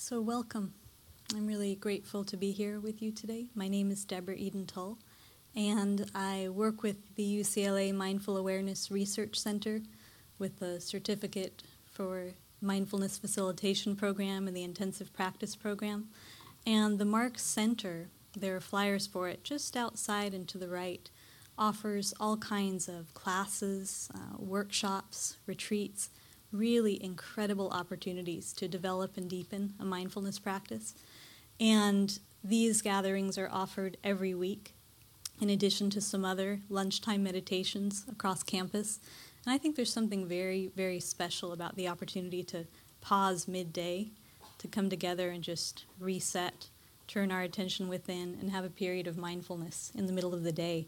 So, welcome. I'm really grateful to be here with you today. My name is Deborah Eden Tull, and I work with the UCLA Mindful Awareness Research Center with the certificate for mindfulness facilitation program and the intensive practice program. And the MARC Center, there are flyers for it just outside and to the right, offers all kinds of classes, uh, workshops, retreats, really incredible opportunities to develop and deepen a mindfulness practice. And these gatherings are offered every week, in addition to some other lunchtime meditations across campus. And I think there's something very, very special about the opportunity to pause midday, to come together and just reset, turn our attention within, and have a period of mindfulness in the middle of the day.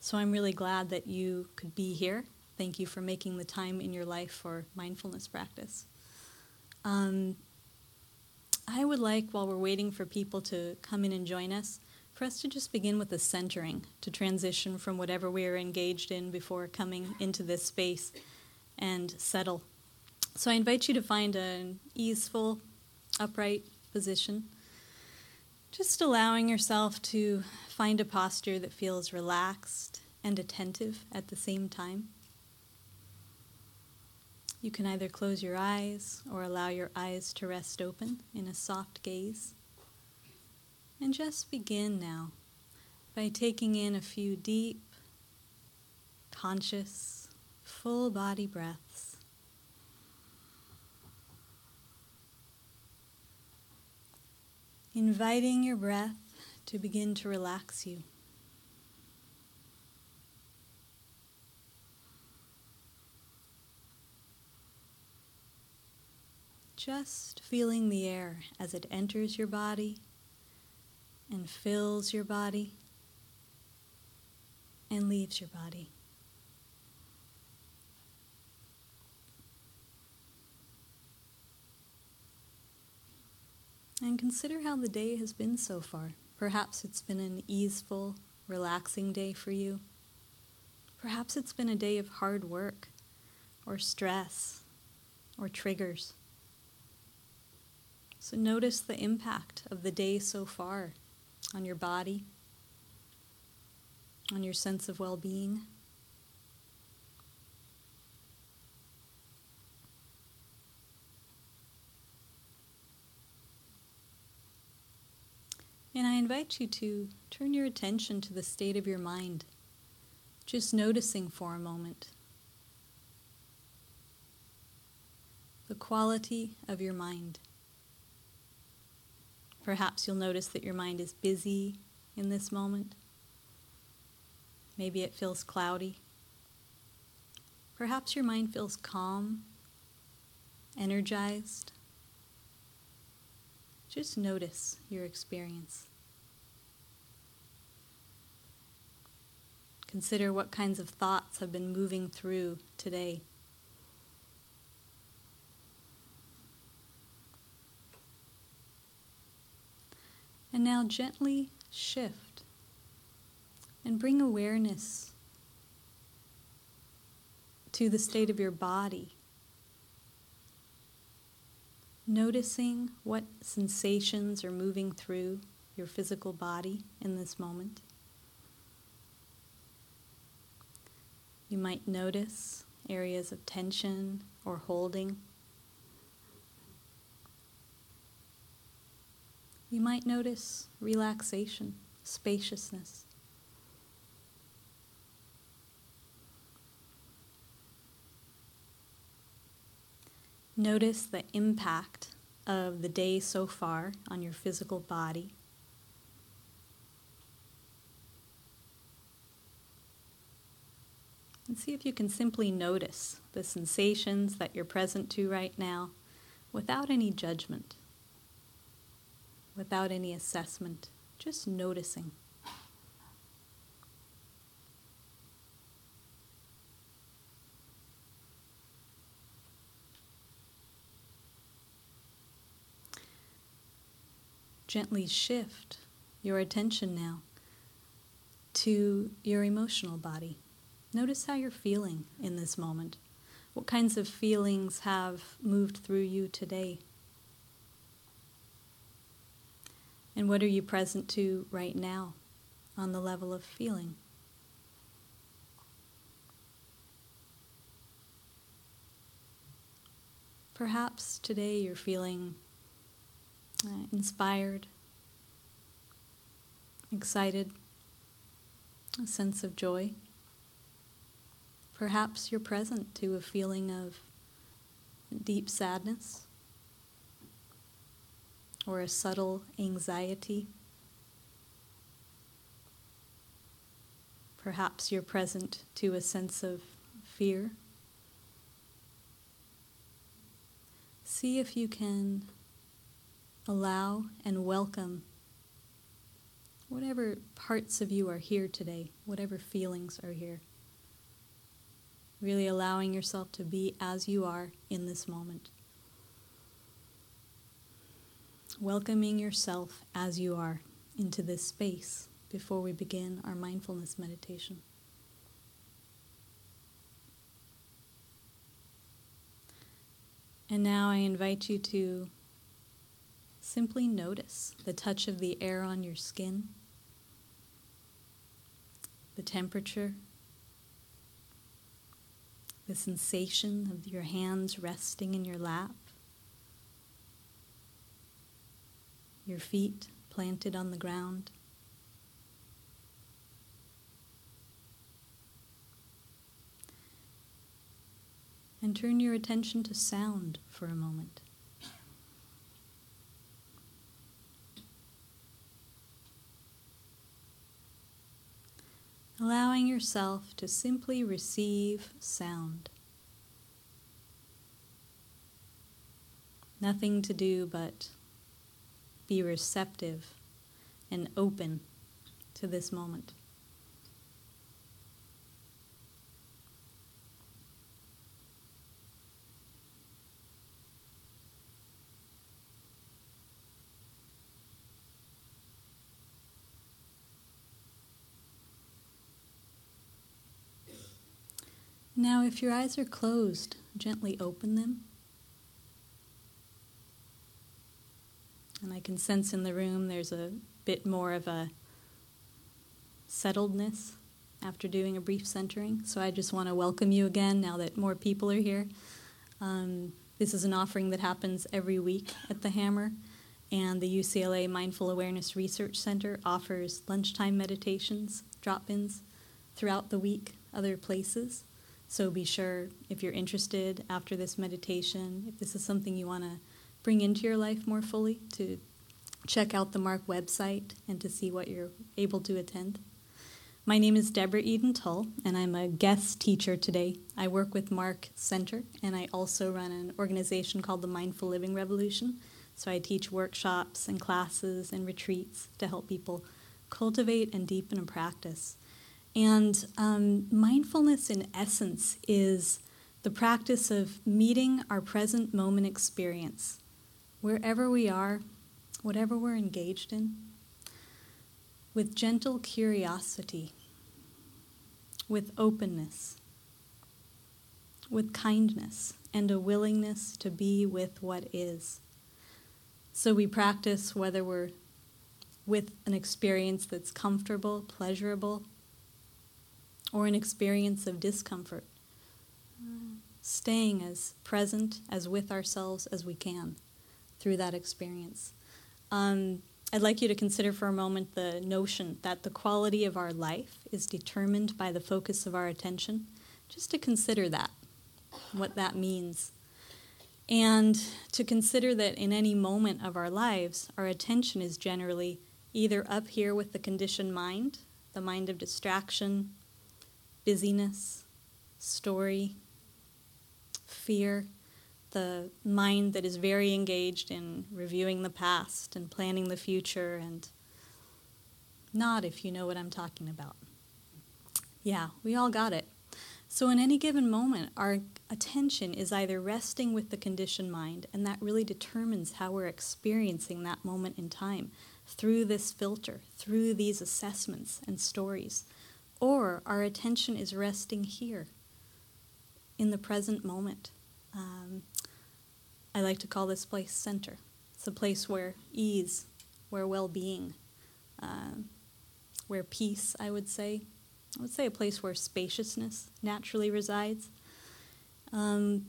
So I'm really glad that you could be here Thank you for making the time in your life for mindfulness practice. Um, I would like, while we're waiting for people to come in and join us, for us to just begin with a centering to transition from whatever we are engaged in before coming into this space and settle. So I invite you to find an easeful, upright position. Just allowing yourself to find a posture that feels relaxed and attentive at the same time. You can either close your eyes or allow your eyes to rest open in a soft gaze. And just begin now by taking in a few deep, conscious, full body breaths. Inviting your breath to begin to relax you. Just feeling the air as it enters your body and fills your body and leaves your body. And consider how the day has been so far. Perhaps it's been an easeful, relaxing day for you. Perhaps it's been a day of hard work, or stress, or triggers. So notice the impact of the day so far on your body, on your sense of well being. And I invite you to turn your attention to the state of your mind, just noticing for a moment the quality of your mind. Perhaps you'll notice that your mind is busy in this moment. Maybe it feels cloudy. Perhaps your mind feels calm, energized. Just notice your experience. Consider what kinds of thoughts have been moving through today. And now gently shift and bring awareness to the state of your body. Noticing what sensations are moving through your physical body in this moment. You might notice areas of tension or holding. You might notice relaxation, spaciousness. Notice the impact of the day so far on your physical body. And see if you can simply notice the sensations that you're present to right now without any judgment without any assessment, just noticing. Gently shift your attention now to your emotional body. Notice how you're feeling in this moment. What kinds of feelings have moved through you today? And what are you present to right now on the level of feeling? Perhaps today you're feeling uh, inspired, excited, a sense of joy. Perhaps you're present to a feeling of deep sadness or a subtle anxiety. Perhaps you're present to a sense of fear. See if you can allow and welcome whatever parts of you are here today, whatever feelings are here. Really allowing yourself to be as you are in this moment. Welcoming yourself as you are into this space before we begin our mindfulness meditation. And now I invite you to simply notice the touch of the air on your skin, the temperature, the sensation of your hands resting in your lap, your feet planted on the ground. and turn your attention to sound for a moment. Allowing yourself to simply receive sound. Nothing to do but be receptive and open to this moment. Now, if your eyes are closed, gently open them. And I can sense in the room there's a bit more of a settledness after doing a brief centering. So I just want to welcome you again now that more people are here. Um, this is an offering that happens every week at the Hammer, and the UCLA Mindful Awareness Research Center offers lunchtime meditations, drop ins throughout the week, other places. So be sure if you're interested after this meditation, if this is something you want to bring into your life more fully, to check out the MARC website and to see what you're able to attend. My name is Deborah Eden Tull, and I'm a guest teacher today. I work with MARC Center, and I also run an organization called the Mindful Living Revolution. So I teach workshops and classes and retreats to help people cultivate and deepen a practice and um, mindfulness, in essence, is the practice of meeting our present moment experience, wherever we are, whatever we're engaged in, with gentle curiosity, with openness, with kindness, and a willingness to be with what is. So we practice whether we're with an experience that's comfortable, pleasurable, or an experience of discomfort. Mm. Staying as present, as with ourselves as we can through that experience. Um, I'd like you to consider for a moment the notion that the quality of our life is determined by the focus of our attention. Just to consider that, what that means. And to consider that in any moment of our lives, our attention is generally either up here with the conditioned mind, the mind of distraction, busyness, story, fear, the mind that is very engaged in reviewing the past and planning the future, and not if you know what I'm talking about. Yeah, we all got it. So, in any given moment, our attention is either resting with the conditioned mind, and that really determines how we're experiencing that moment in time through this filter, through these assessments and stories or our attention is resting here in the present moment. Um, I like to call this place center. It's a place where ease where well being, uh, where peace, I would say, I would say a place where spaciousness naturally resides. Um,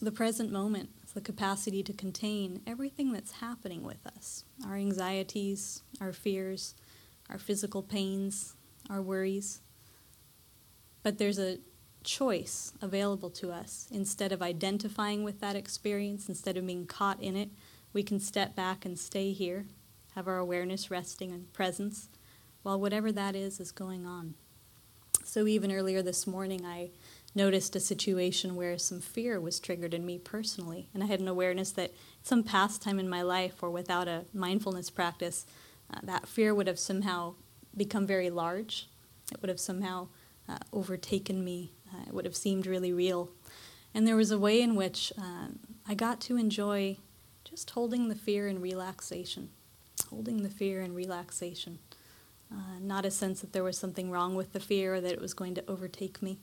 the present moment, the capacity to contain everything that's happening with us our anxieties, our fears, our physical pains, our worries. But there's a choice available to us. Instead of identifying with that experience, instead of being caught in it, we can step back and stay here, have our awareness resting in presence, while whatever that is is going on. So, even earlier this morning, I noticed a situation where some fear was triggered in me personally, and I had an awareness that some past time in my life or without a mindfulness practice, uh, that fear would have somehow become very large. It would have somehow uh, overtaken me. Uh, it would have seemed really real. And there was a way in which um, I got to enjoy just holding the fear in relaxation, holding the fear in relaxation. Uh, not a sense that there was something wrong with the fear or that it was going to overtake me,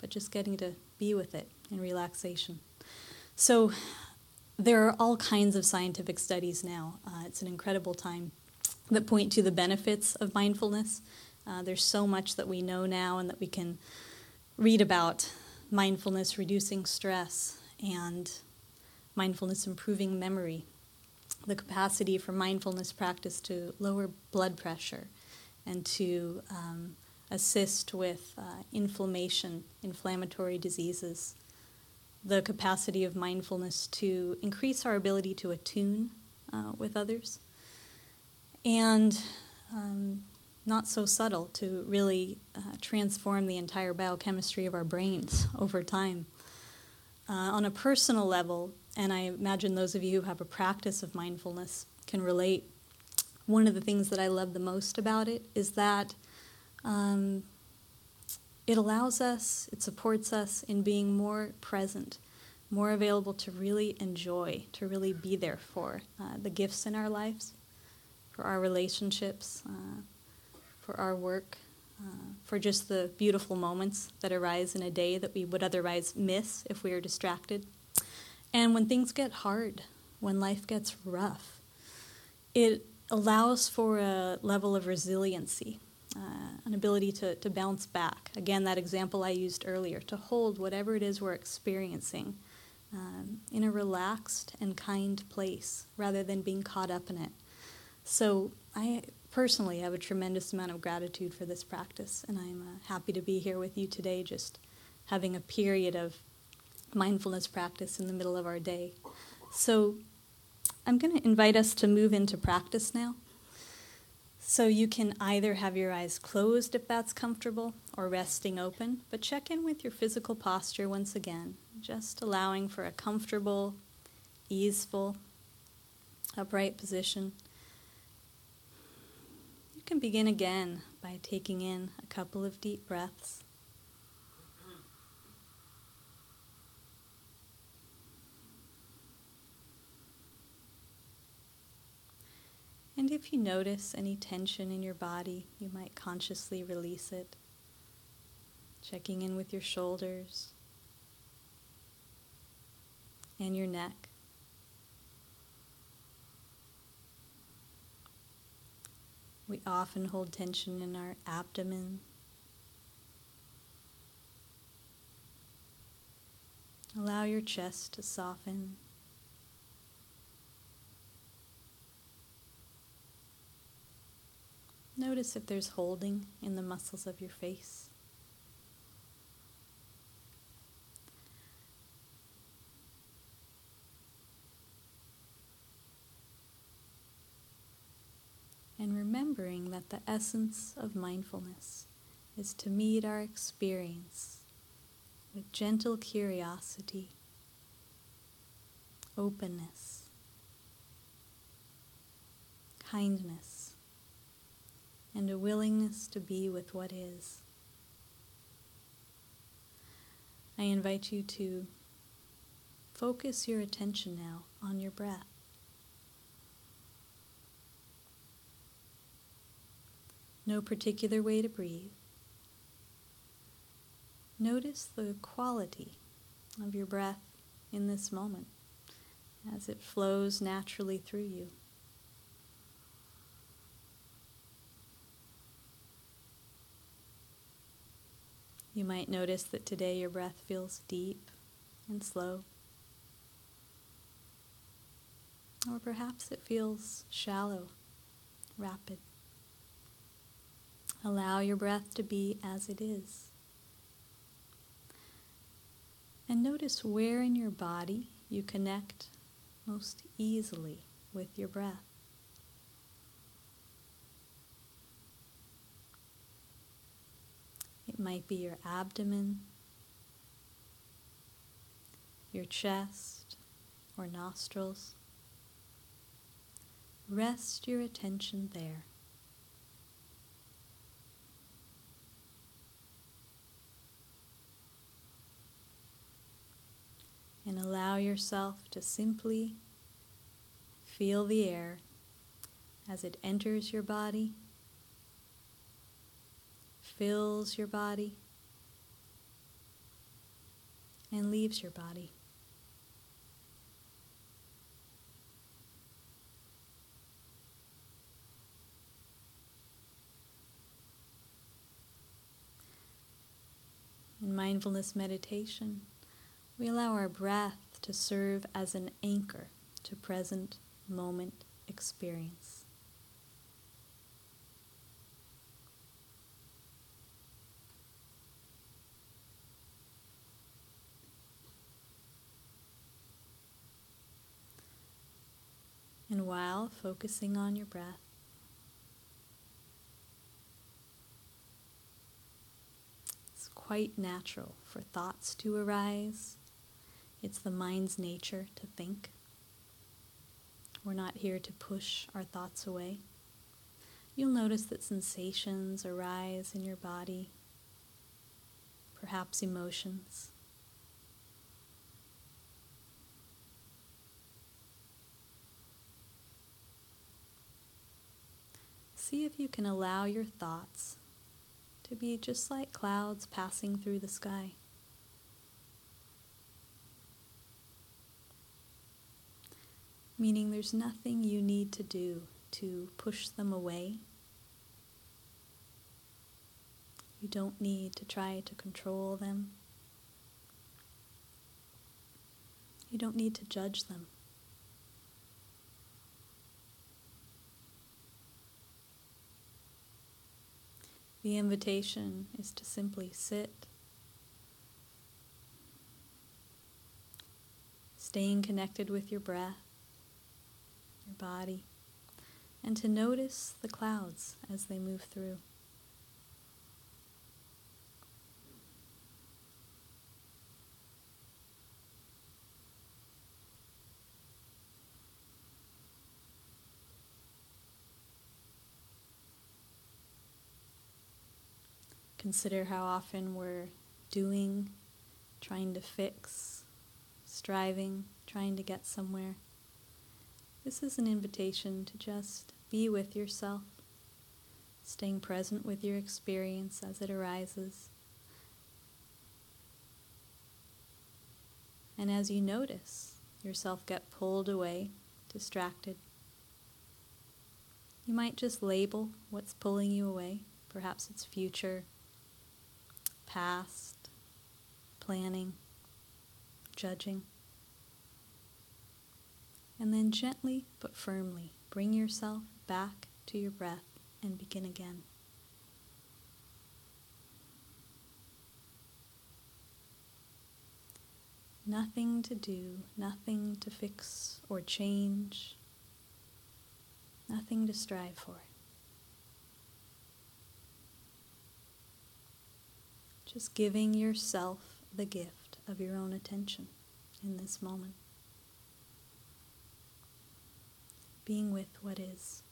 but just getting to be with it in relaxation. So, there are all kinds of scientific studies now. Uh, it's an incredible time that point to the benefits of mindfulness. Uh, there's so much that we know now and that we can read about mindfulness reducing stress and mindfulness improving memory, the capacity for mindfulness practice to lower blood pressure and to um, assist with uh, inflammation, inflammatory diseases, the capacity of mindfulness to increase our ability to attune uh, with others, and um, not so subtle to really uh, transform the entire biochemistry of our brains over time. Uh, on a personal level, and I imagine those of you who have a practice of mindfulness can relate one of the things that I love the most about it is that um, it allows us, it supports us in being more present, more available to really enjoy, to really be there for uh, the gifts in our lives, for our relationships, uh, for our work, uh, for just the beautiful moments that arise in a day that we would otherwise miss if we are distracted. And when things get hard, when life gets rough, it allows for a level of resiliency, uh, an ability to, to bounce back. Again, that example I used earlier, to hold whatever it is we're experiencing um, in a relaxed and kind place rather than being caught up in it. So, I personally I have a tremendous amount of gratitude for this practice, and I'm uh, happy to be here with you today, just having a period of mindfulness practice in the middle of our day. So, I'm going to invite us to move into practice now. So you can either have your eyes closed if that's comfortable or resting open, but check in with your physical posture once again, just allowing for a comfortable, easeful, upright position. Can begin again by taking in a couple of deep breaths. And if you notice any tension in your body, you might consciously release it. Checking in with your shoulders and your neck. We often hold tension in our abdomen. Allow your chest to soften. Notice if there's holding in the muscles of your face. And remembering that the essence of mindfulness is to meet our experience with gentle curiosity, openness, kindness and a willingness to be with what is. I invite you to focus your attention now on your breath. no particular way to breathe. Notice the quality of your breath in this moment as it flows naturally through you. You might notice that today your breath feels deep and slow. Or perhaps it feels shallow, rapid. Allow your breath to be as it is. And notice where in your body you connect most easily with your breath. It might be your abdomen, your chest, or nostrils. Rest your attention there. And allow yourself to simply feel the air as it enters your body fills your body and leaves your body. In mindfulness meditation, we allow our breath to serve as an anchor to present moment experience. And while focusing on your breath, it's quite natural for thoughts to arise. It's the mind's nature to think. We're not here to push our thoughts away. You'll notice that sensations arise in your body, perhaps emotions. see if you can allow your thoughts to be just like clouds passing through the sky. Meaning there's nothing you need to do to push them away. You don't need to try to control them. You don't need to judge them. The invitation is to simply sit, staying connected with your breath, your body, and to notice the clouds as they move through. Consider how often we're doing, trying to fix, striving, trying to get somewhere. This is an invitation to just be with yourself, staying present with your experience as it arises. And as you notice yourself get pulled away, distracted, you might just label what's pulling you away. Perhaps it's future past, planning, judging. And then gently but firmly bring yourself back to your breath and begin again. Nothing to do, nothing to fix or change, nothing to strive for. Just giving yourself the gift of your own attention in this moment. Being with what is.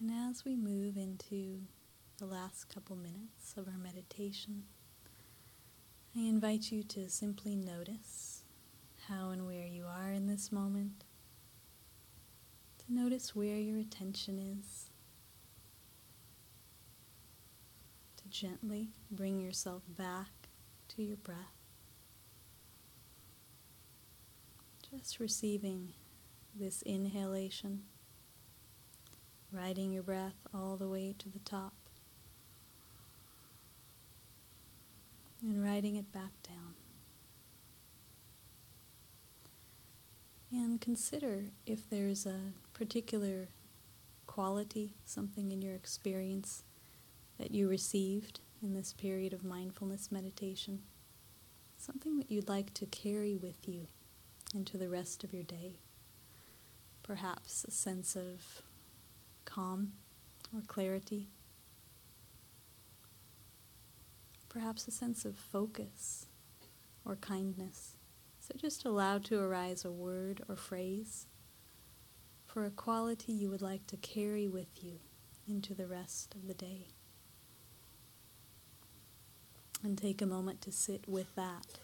And as we move into the last couple minutes of our meditation, I invite you to simply notice how and where you are in this moment, to notice where your attention is, to gently bring yourself back to your breath, just receiving this inhalation, riding your breath all the way to the top. and riding it back down. And consider if there's a particular quality, something in your experience that you received in this period of mindfulness meditation, something that you'd like to carry with you into the rest of your day. Perhaps a sense of calm or clarity perhaps a sense of focus or kindness. So just allow to arise a word or phrase for a quality you would like to carry with you into the rest of the day. And take a moment to sit with that.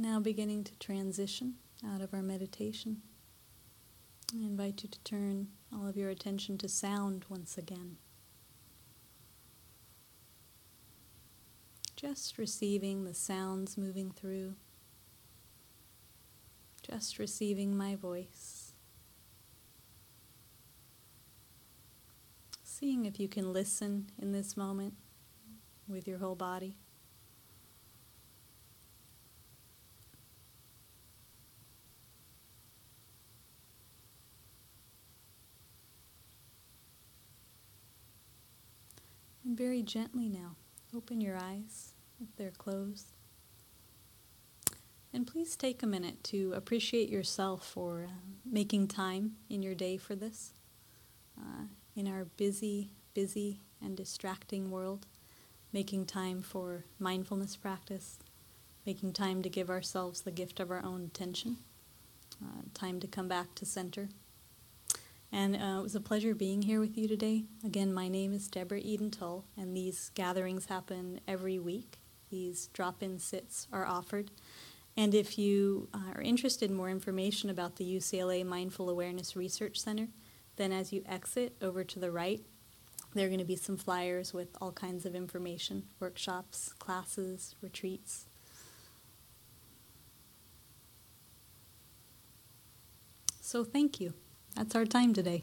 Now beginning to transition out of our meditation. I invite you to turn all of your attention to sound once again. Just receiving the sounds moving through. Just receiving my voice. Seeing if you can listen in this moment with your whole body. And very gently now, open your eyes if they're closed. And please take a minute to appreciate yourself for uh, making time in your day for this. Uh, in our busy, busy, and distracting world, making time for mindfulness practice, making time to give ourselves the gift of our own attention, uh, time to come back to center. And uh, it was a pleasure being here with you today. Again, my name is Deborah Eden Tull, and these gatherings happen every week. These drop in sits are offered. And if you uh, are interested in more information about the UCLA Mindful Awareness Research Center, then as you exit over to the right, there are going to be some flyers with all kinds of information workshops, classes, retreats. So, thank you. That's our time today.